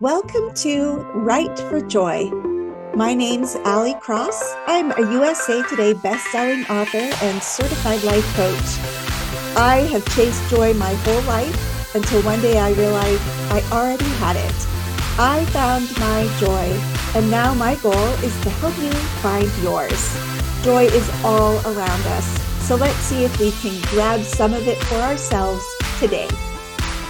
Welcome to Write for Joy. My name's Ali Cross. I'm a USA Today best-selling author and certified life coach. I have chased joy my whole life until one day I realized I already had it. I found my joy, and now my goal is to help you find yours. Joy is all around us, so let's see if we can grab some of it for ourselves today.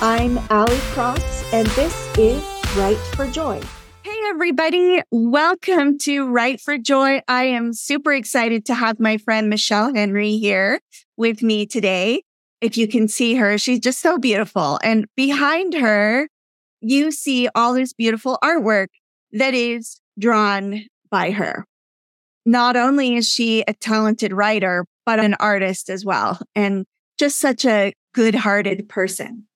I'm Ali Cross, and this is Write for Joy. Hey, everybody. Welcome to Write for Joy. I am super excited to have my friend Michelle Henrie here with me today. If you can see her, she's just so beautiful. And behind her, you see all this beautiful artwork that is drawn by her. Not only is she a talented writer, but an artist as well, and just such a good hearted person.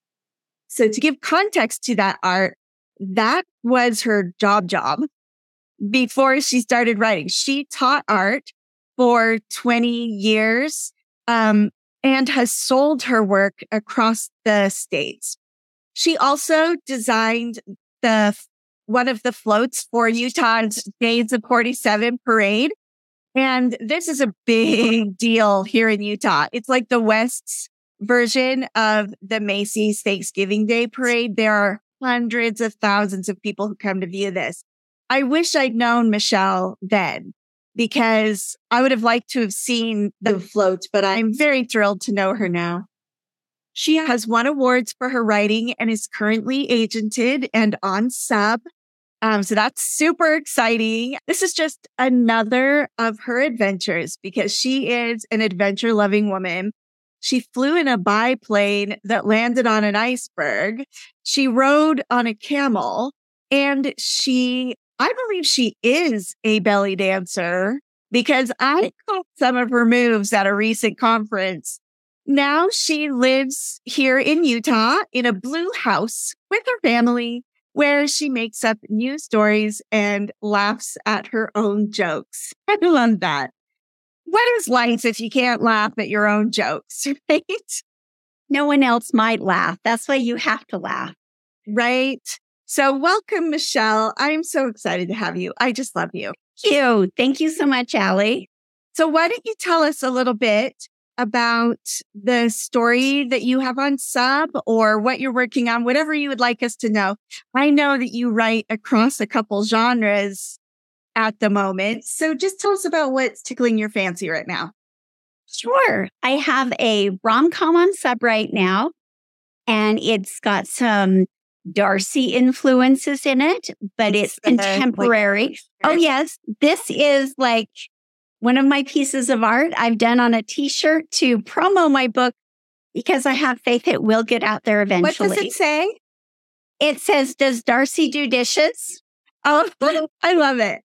So to give context to that art, that was her job job before she started writing. She taught art for 20 years um, and has sold her work across the states. She also designed the one of the floats for Utah's Days of 47 parade. And this is a big deal here in Utah. It's like the West's version of the Macy's Thanksgiving Day parade. There are hundreds of thousands of people who come to view this. I wish I'd known Michelle then because I would have liked to have seen the float, but I'm very thrilled to know her now. She has won awards for her writing and is currently agented and on sub. Um, so that's super exciting. This is just another of her adventures because she is an adventure loving woman she flew in a biplane that landed on an iceberg. She rode on a camel and she, I believe she is a belly dancer because I caught some of her moves at a recent conference. Now she lives here in Utah in a blue house with her family where she makes up new stories and laughs at her own jokes. I love that what is life if you can't laugh at your own jokes, right? No one else might laugh. That's why you have to laugh. Right. So welcome, Michelle. I'm so excited to have you. I just love you. Thank you. Thank you so much, Ali. So why don't you tell us a little bit about the story that you have on sub or what you're working on, whatever you would like us to know. I know that you write across a couple genres at the moment. So just tell us about what's tickling your fancy right now. Sure. I have a rom com on sub right now, and it's got some Darcy influences in it, but it's, contemporary. Like, oh, yes. This is like one of my pieces of art I've done on a t shirt to promo my book because I have faith it will get out there eventually. What does it say? It says, Does Darcy do dishes? Oh, I love it.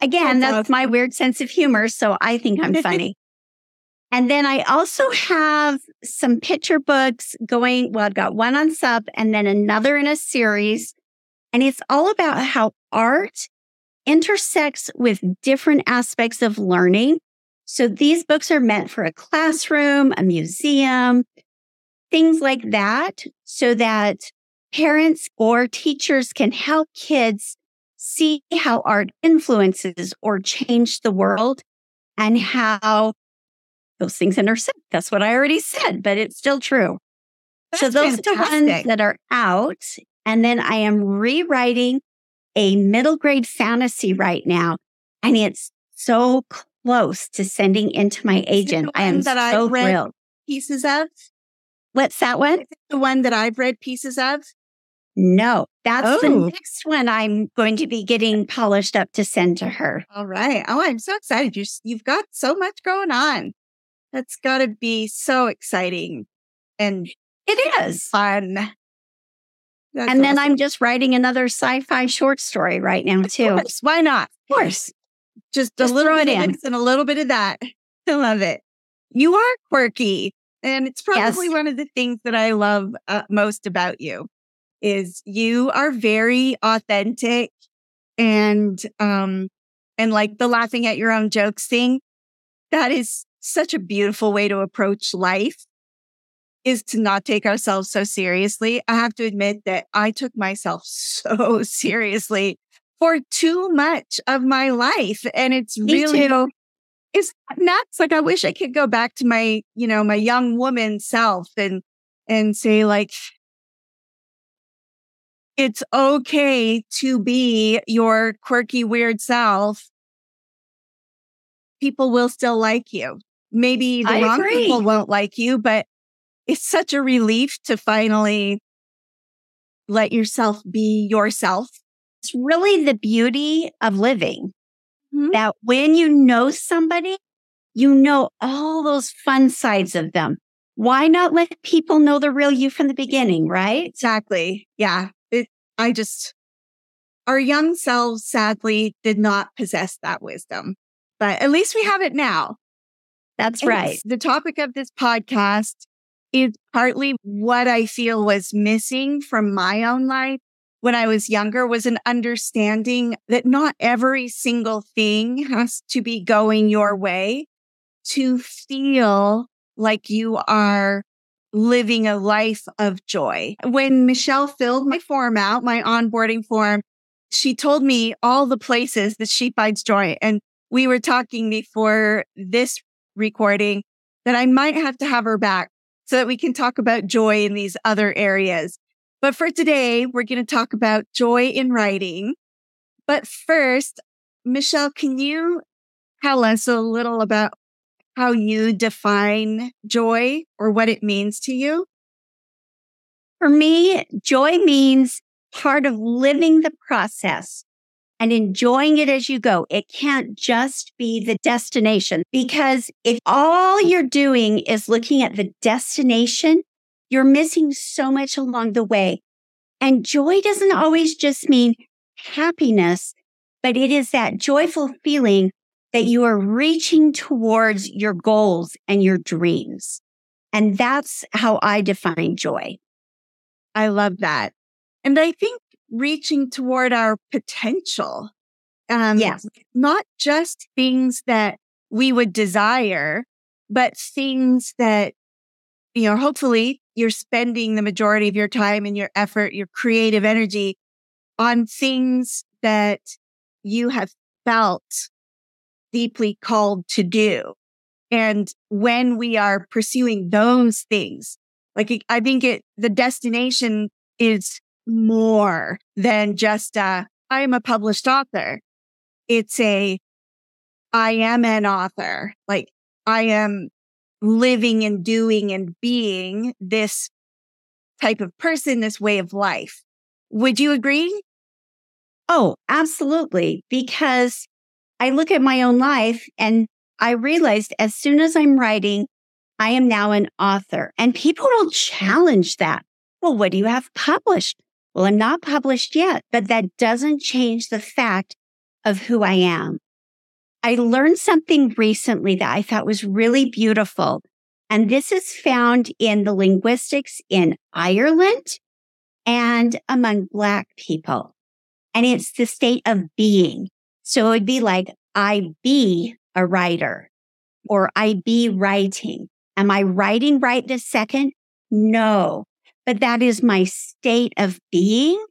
Again, that's, my weird sense of humor. So I think I'm funny. and then I also have some picture books going. Well, I've got one on sub and then another in a series. And it's all about how art intersects with different aspects of learning. So these books are meant for a classroom, a museum, things like that, so that parents or teachers can help kids see how art influences or change the world and how those things intersect. That's what I already said, but it's still true. That's so those fantastic. are the ones that are out. And then I am rewriting a middle grade fantasy right now. And it's so close to sending into my agent. I am that so read thrilled. Pieces of? What's that one? The one that I've read pieces of? No, that's oh. the next one I'm going to be getting polished up to send to her. All right. Oh, I'm so excited. you you've got so much going on. That's got to be so exciting. And it is fun. That's and awesome. then I'm just writing another sci fi short story right now, too. Why not? Of course. Just, just a little bit in. and a little bit of that. I love it. You are quirky. And it's probably yes. one of the things that I love uh, most about you is you are very authentic and um and like the laughing at your own jokes thing that is such a beautiful way to approach life is to not take ourselves so seriously. I have to admit that I took myself so seriously for too much of my life. And it's Me really, too. it's nuts. Like I wish I could go back to my, you know, my young woman self and, and say like, it's okay to be your quirky, weird self. People will still like you. Maybe the I wrong agree. people won't like you, but it's such a relief to finally let yourself be yourself. It's really the beauty of living mm-hmm. that when you know somebody, you know all those fun sides of them. Why not let people know the real you from the beginning, right? Exactly. Yeah. I just, our young selves sadly did not possess that wisdom, but at least we have it now. That's and right. The topic of this podcast is partly what I feel was missing from my own life when I was younger was an understanding that not every single thing has to be going your way to feel like you are living a life of joy. When Michelle filled my form out, my onboarding form, she told me all the places that she finds joy. And we were talking before this recording that I might have to have her back so that we can talk about joy in these other areas. But for today, we're going to talk about joy in writing. But first, Michelle, can you tell us a little about how you define joy or what it means to you? For me, joy means part of living the process and enjoying it as you go. It can't just be the destination because if all you're doing is looking at the destination, you're missing so much along the way. And joy doesn't always just mean happiness, but it is that joyful feeling that you are reaching towards your goals and your dreams. And that's how I define joy. I love that. And I think reaching toward our potential. Um, yes. Not just things that we would desire, but things that, you know, hopefully you're spending the majority of your time and your effort, your creative energy on things that you have felt deeply called to do. And when we are pursuing those things, like I think it, the destination is more than just a, I am a published author. It's a, I am an author. Like I am living and doing and being this type of person, this way of life. Would you agree? Oh, absolutely. Because I look at my own life and I realized as soon as I'm writing, I am now an author and people will challenge that. Well, what do you have published? Well, I'm not published yet, but that doesn't change the fact of who I am. I learned something recently that I thought was really beautiful. And this is found in the linguistics in Ireland and among Black people. And it's the state of being. So it would be like, I be a writer or I be writing. Am I writing right this second? No, but that is my state of being.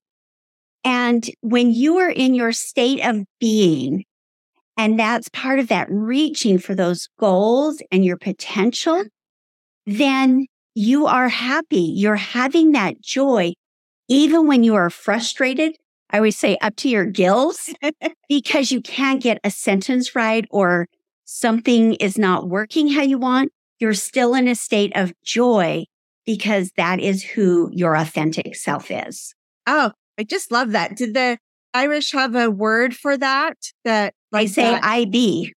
And when you are in your state of being, and that's part of that reaching for those goals and your potential, then you are happy. You're having that joy, even when you are frustrated. I always say up to your gills because you can't get a sentence right or something is not working how you want. You're still in a state of joy because that is who your authentic self is. Oh, I just love that. Did the Irish have a word for that? That like they say that? IB.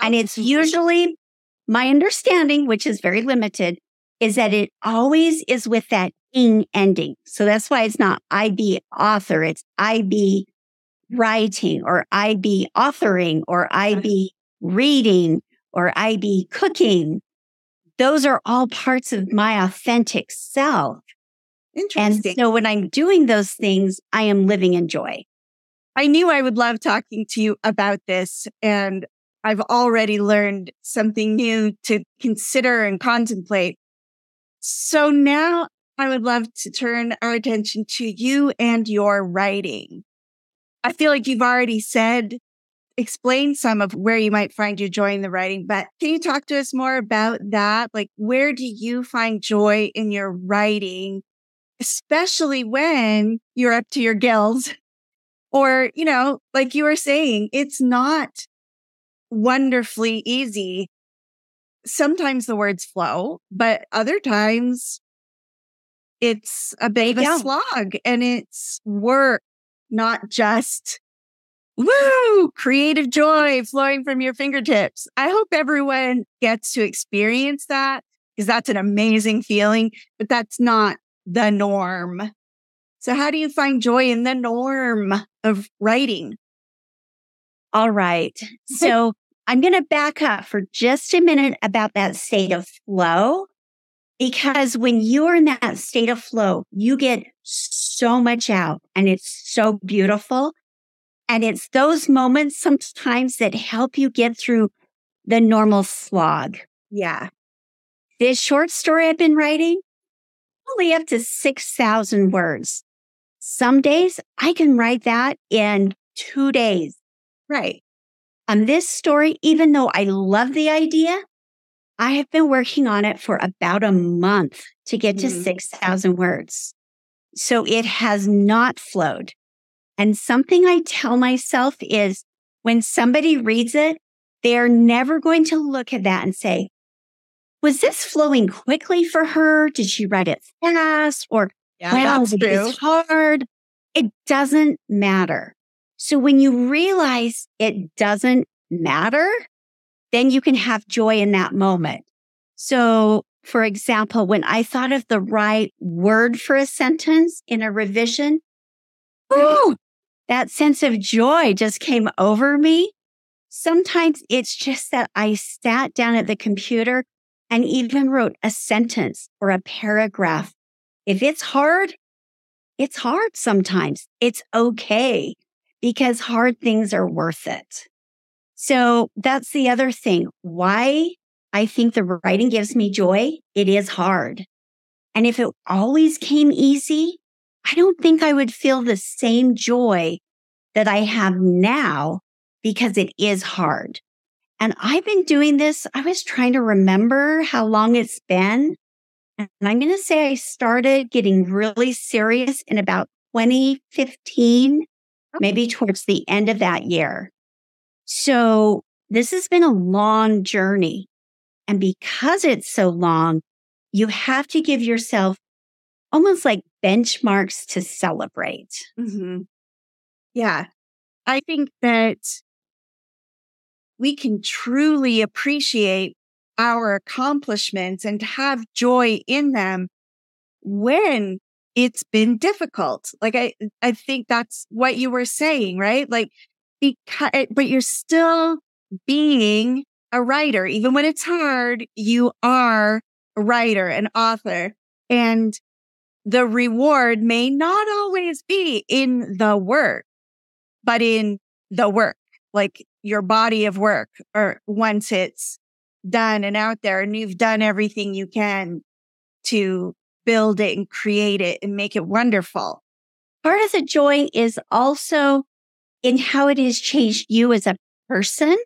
Oh. And it's oh. usually my understanding, which is very limited, is that it always is with that ing ending. So that's why it's not IB author. It's IB writing or IB authoring or IB reading or IB cooking those are all parts of my authentic self. Interesting. And so when I'm doing those things, I am living in joy. I knew I would love talking to you about this. And I've already learned something new to consider and contemplate. So now I would love to turn our attention to you and your writing. I feel like you've already said, explained some of where you might find your joy in the writing, but can you talk to us more about that? Like, where do you find joy in your writing, especially when you're up to your gills? Or, you know, like you were saying, it's not wonderfully easy. Sometimes the words flow, but other times it's a bit of a slog and it's work, not just woo, creative joy flowing from your fingertips. I hope everyone gets to experience that because that's an amazing feeling, but that's not the norm. So how do you find joy in the norm of writing? All right. So I'm going to back up for just a minute about that state of flow. Because when you're in that state of flow, you get so much out and it's so beautiful. And it's those moments sometimes that help you get through the normal slog. Yeah. This short story I've been writing, only up to 6,000 words. Some days I can write that in two days. Right. On this story, even though I love the idea, I have been working on it for about a month to get to mm-hmm. 6,000 words. So it has not flowed. And something I tell myself is when somebody reads it, they're never going to look at that and say, was this flowing quickly for her? Did she write it fast? Or, yeah, it's hard. It doesn't matter. So when you realize it doesn't matter, then you can have joy in that moment. So, for example, when I thought of the right word for a sentence in a revision, ooh, that sense of joy just came over me. Sometimes it's just that I sat down at the computer and even wrote a sentence or a paragraph. If it's hard, it's hard sometimes. It's okay because hard things are worth it. So that's the other thing. Why I think the writing gives me joy. It is hard. And if it always came easy, I don't think I would feel the same joy that I have now because it is hard. And I've been doing this. I was trying to remember how long it's been. And I'm going to say I started getting really serious in about 2015 maybe towards the end of that year. So this has been a long journey. And because it's so long, you have to give yourself almost like benchmarks to celebrate. Mm-hmm. Yeah. I think that we can truly appreciate our accomplishments and have joy in them when it's been difficult. Like I, I think that's what you were saying, right? Like, because, eh, but you're still being a writer. Even when it's hard, you are a writer, an author. And the reward may not always be in the work, but in the work, like your body of work, or once it's done and out there and you've done everything you can to build it and create it and make it wonderful. Part of the joy is also in how it has changed you as a person.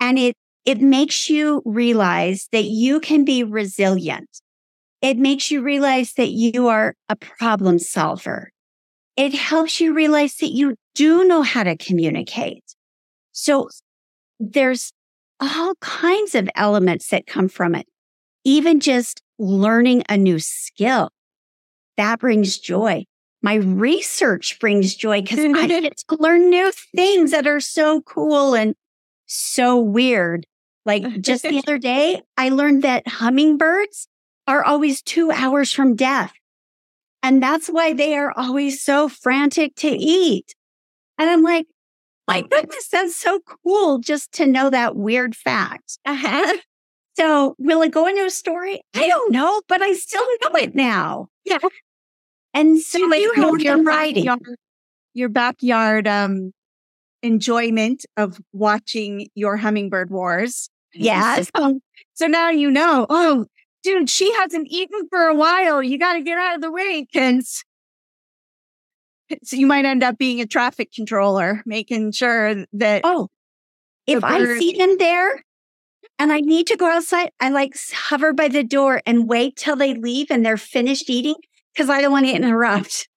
And it, it makes you realize that you can be resilient. It makes you realize that you are a problem solver. It helps you realize that you do know how to communicate. So there's all kinds of elements that come from it. Even just learning a new skill. That brings joy. My research brings joy because I get to learn new things that are so cool and so weird. Like just the other day, I learned that hummingbirds are always two hours from death. And that's why they are always so frantic to eat. And I'm like, my goodness, that's so cool just to know that weird fact. Uh-huh. So will it go into a story? I don't know, but I still know it now. Yeah. And so, you have your writing. Backyard, your backyard um enjoyment of watching your hummingbird wars. Yes. So, so now you know, oh, dude, she hasn't eaten for a while. You got to get out of the way because so you might end up being a traffic controller, making sure that. Oh, if I see them there and I need to go outside, I like hover by the door and wait till they leave and they're finished eating because I don't want to interrupt.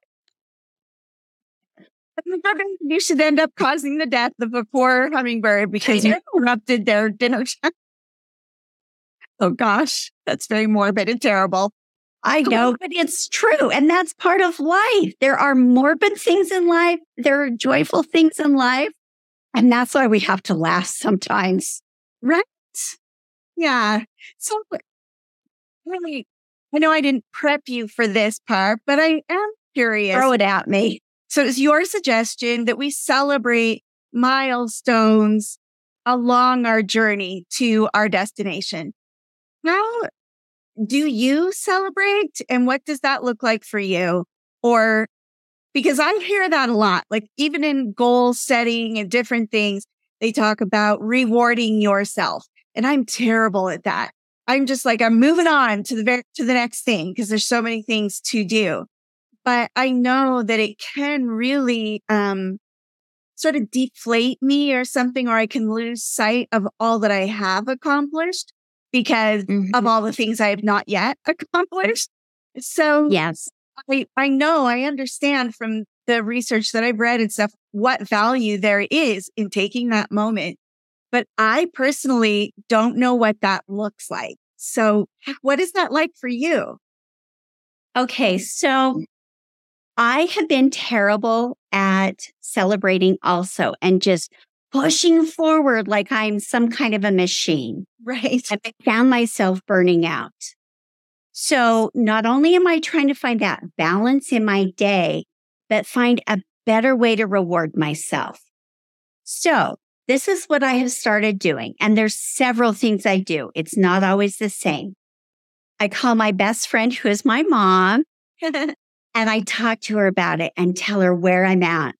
You should end up causing the death of a poor hummingbird because you interrupted their dinner time. Oh gosh, that's very morbid and terrible. I oh, know, but it's true. And that's part of life. There are morbid things in life. There are joyful things in life. And that's why we have to laugh sometimes. Right. Yeah. So really, I know I didn't prep you for this part, but I am curious. Throw it at me. So it's your suggestion that we celebrate milestones along our journey to our destination. How do you celebrate and what does that look like for you? Or because I hear that a lot, like even in goal setting and different things, they talk about rewarding yourself. And I'm terrible at that. I'm just like, I'm moving on to the very, to the next thing because there's so many things to do. But I know that it can really, um, sort of deflate me or something, or I can lose sight of all that I have accomplished because mm-hmm. of all the things I have not yet accomplished. So yes, I, I know, I understand from the research that I've read and stuff, what value there is in taking that moment. But I personally don't know what that looks like. So what is that like for you? Okay. So mm. I have been terrible at celebrating also and just pushing forward like I'm some kind of a machine. Right. And I found myself burning out. So not only am I trying to find that balance in my day, but find a better way to reward myself. So this is what I have started doing. And there's several things I do. It's not always the same. I call my best friend, who is my mom, and I talk to her about it and tell her where I'm at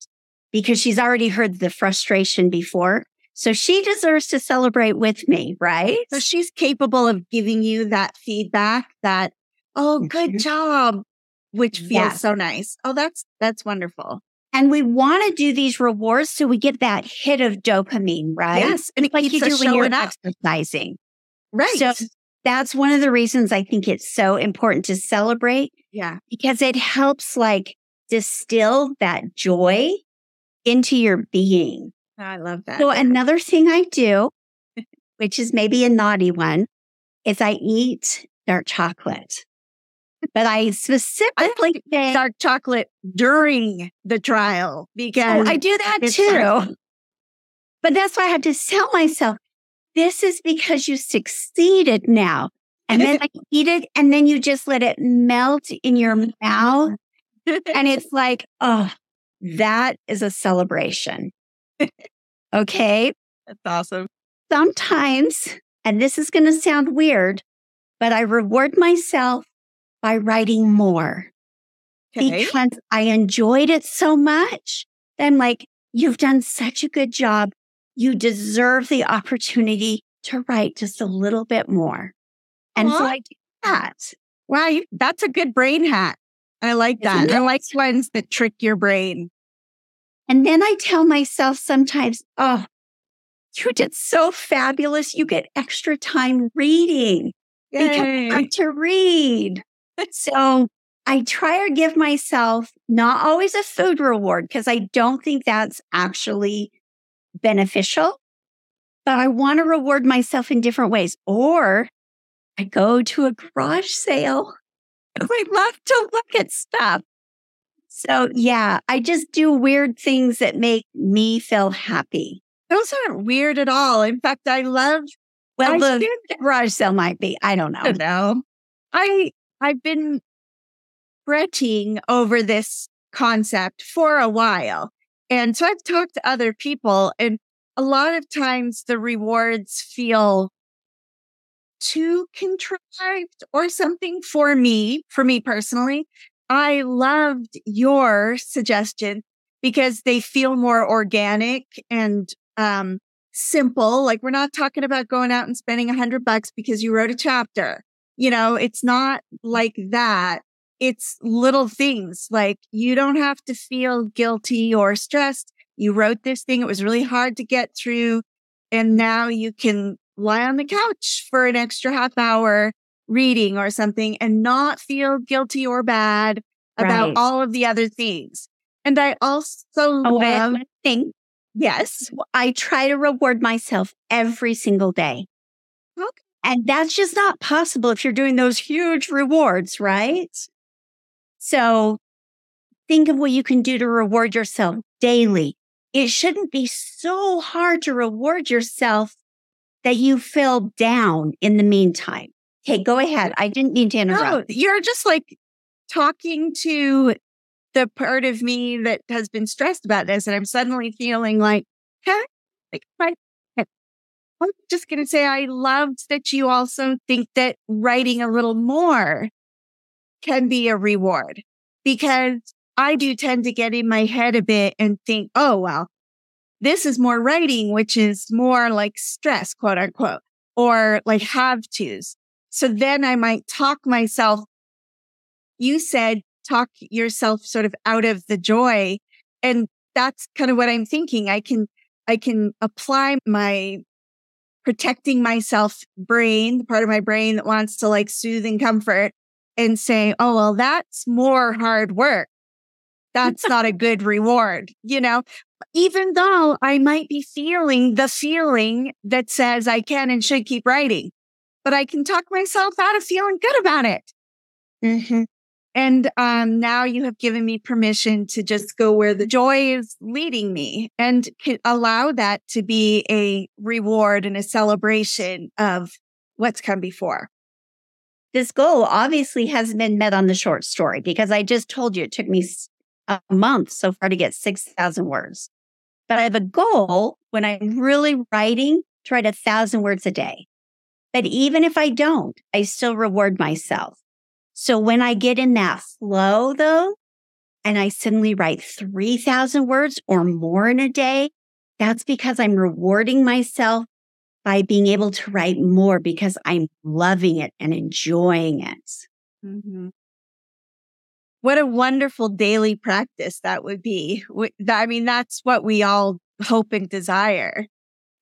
because she's already heard the frustration before. So she deserves to celebrate with me, right? So she's capable of giving you that feedback that, oh, good mm-hmm. job, which feels yes. so nice. Oh, that's, that's wonderful. And we want to do these rewards so we get that hit of dopamine, right? Yes. And like you do when you're up. exercising. Right. So that's one of the reasons I think it's so important to celebrate. Yeah. Because it helps like distill that joy into your being. I love that. So another thing I do, which is maybe a naughty one, is I eat dark chocolate. But I specifically I dark chocolate during the trial oh, because oh, I do that too. But that's why I had to tell myself, this is because you succeeded now. And then I eat it and then you just let it melt in your mouth. and it's like, oh, that is a celebration. okay. That's awesome. Sometimes, and this is going to sound weird, but I reward myself by writing more okay. because I enjoyed it so much. I'm like, you've done such a good job. You deserve the opportunity to write just a little bit more. And so I do that. Wow, that's a good brain hack. I like that. I like ones that trick your brain. And then I tell myself sometimes, oh, you did so fabulous. You get extra time reading. Yay. Because to read. So I try to give myself not always a food reward because I don't think that's actually beneficial, but I want to reward myself in different ways. Or I go to a garage sale. I love to look at stuff. So yeah, I just do weird things that make me feel happy. Those aren't weird at all. In fact, I love well, I the garage sale might be. I don't know. I don't know. I I've been fretting over this concept for a while. And so I've talked to other people and a lot of times the rewards feel too contrived or something for me, for me personally. I loved your suggestion because they feel more organic and um, simple. Like we're not talking about going out and spending a hundred bucks because you wrote a chapter. You know, it's not mm. like that. It's little things like you don't have to feel guilty or stressed. You wrote this thing. It was really hard to get through. And now you can lie on the couch for an extra half hour reading or something and not feel guilty or bad about right. all of the other things. And I also oh, love thing. Yes. I try to reward myself every single day. Okay. And that's just not possible if you're doing those huge rewards, right? So think of what you can do to reward yourself daily. It shouldn't be so hard to reward yourself that you feel down in the meantime. Okay, go ahead. I didn't mean to interrupt. No, you're just like talking to the part of me that has been stressed about this, and I'm suddenly feeling like, huh? Like, my, I'm just going to say, I loved that you also think that writing a little more can be a reward because I do tend to get in my head a bit and think, oh, well, this is more writing, which is more like stress, quote unquote, or like have tos. So then I might talk myself. You said talk yourself sort of out of the joy. And that's kind of what I'm thinking. I can, I can apply my protecting myself brain, the part of my brain that wants to like soothe and comfort and say, Oh, well, that's more hard work. That's not a good reward, you know? even though I might be feeling the feeling that says I can and should keep writing, but I can talk myself out of feeling good about it. Mm-hmm. And um, now you have given me permission to just go where the joy is leading me and allow that to be a reward and a celebration of what's come before. This goal obviously hasn't been met on the short story because I just told you it took me a month so far to get 6,000 words. But I have a goal when I'm really writing to write a thousand words a day. But even if I don't, I still reward myself. So when I get in that flow though, and I suddenly write 3000 words or more in a day, that's because I'm rewarding myself by being able to write more because I'm loving it and enjoying it. Mm-hmm. What a wonderful daily practice that would be. I mean, that's what we all hope and desire.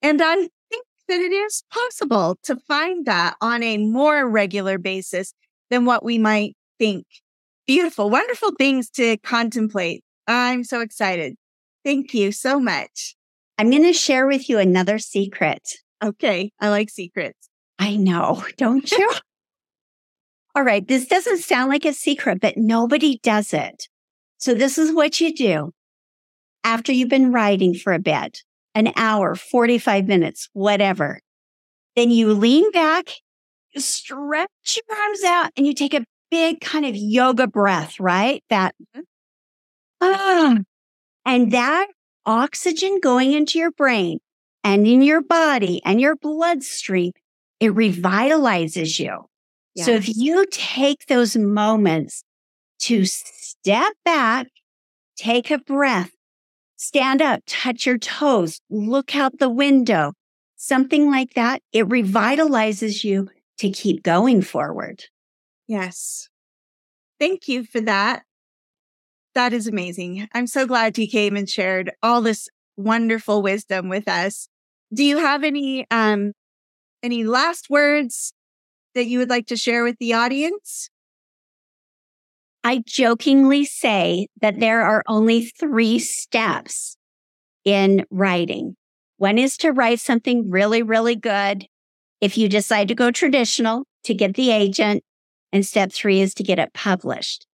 And I think that it is possible to find that on a more regular basis than what we might think. Beautiful, wonderful things to contemplate. I'm so excited. Thank you so much. I'm going to share with you another secret. Okay. I like secrets. I know, don't you? All right, this doesn't sound like a secret, but nobody does it. So this is what you do after you've been writing for a bit, an hour, 45 minutes, whatever. Then you lean back, stretch your arms out and you take a big kind of yoga breath, right? That, mm-hmm. ah, and that oxygen going into your brain and in your body and your bloodstream, it revitalizes you. So if you take those moments to step back, take a breath, stand up, touch your toes, look out the window, something like that, it revitalizes you to keep going forward. Yes. Thank you for that. That is amazing. I'm so glad you came and shared all this wonderful wisdom with us. Do you have any um any last words that you would like to share with the audience? I jokingly say that there are only three steps in writing. One is to write something really, really good. If you decide to go traditional, to get the agent. And step three is to get it published.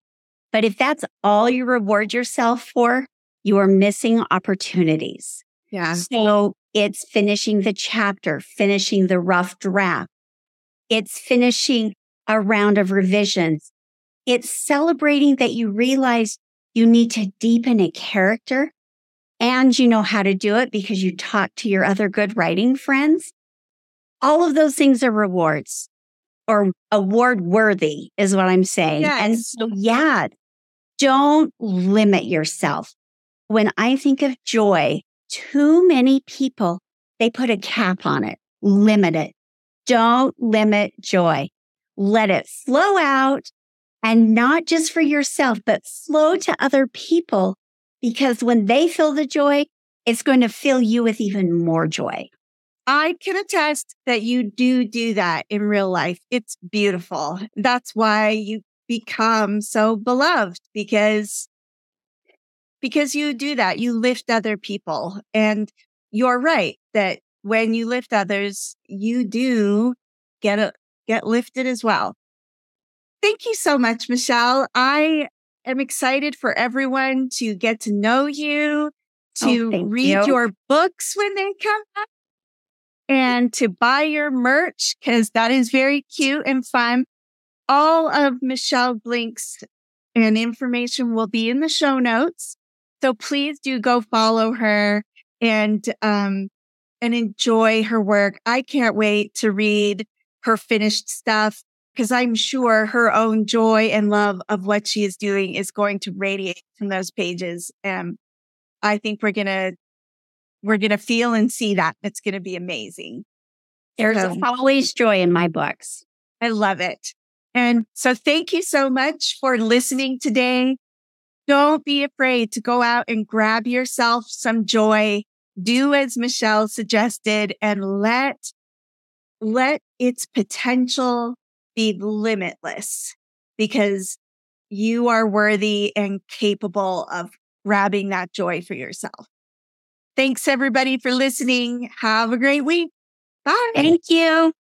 But if that's all you reward yourself for, you are missing opportunities. Yeah. So it's finishing the chapter, finishing the rough draft, it's finishing a round of revisions. It's celebrating that you realize you need to deepen a character and you know how to do it because you talk to your other good writing friends. All of those things are rewards or award worthy is what I'm saying. Yes. And so, yeah, don't limit yourself. When I think of joy, too many people, they put a cap on it, limit it. Don't limit joy. let it flow out and not just for yourself, but flow to other people. Because when they feel the joy, it's going to fill you with even more joy. I can attest that you do do that in real life. It's beautiful. That's why you become so beloved because because you do that. You lift other people and you're right that when you lift others, you do get a, get lifted as well. Thank you so much, Michelle. I am excited for everyone to get to know you, oh, to oh, read you. your books when they come up, and to buy your merch because that is very cute and fun. All of Michelle's links and information will be in the show notes. So please do go follow her and um and enjoy her work. I can't wait to read her finished stuff because I'm sure her own joy and love of what she is doing is going to radiate from those pages. And I think we're going to, we're going to feel and see that. It's going to be amazing. There's so, always joy in my books. I love it. And so thank you so much for listening today. Don't be afraid to go out and grab yourself some joy. Do as Michelle suggested and let, let its potential be limitless because you are worthy and capable of grabbing that joy for yourself. Thanks everybody for listening. Have a great week. Bye. Thank you.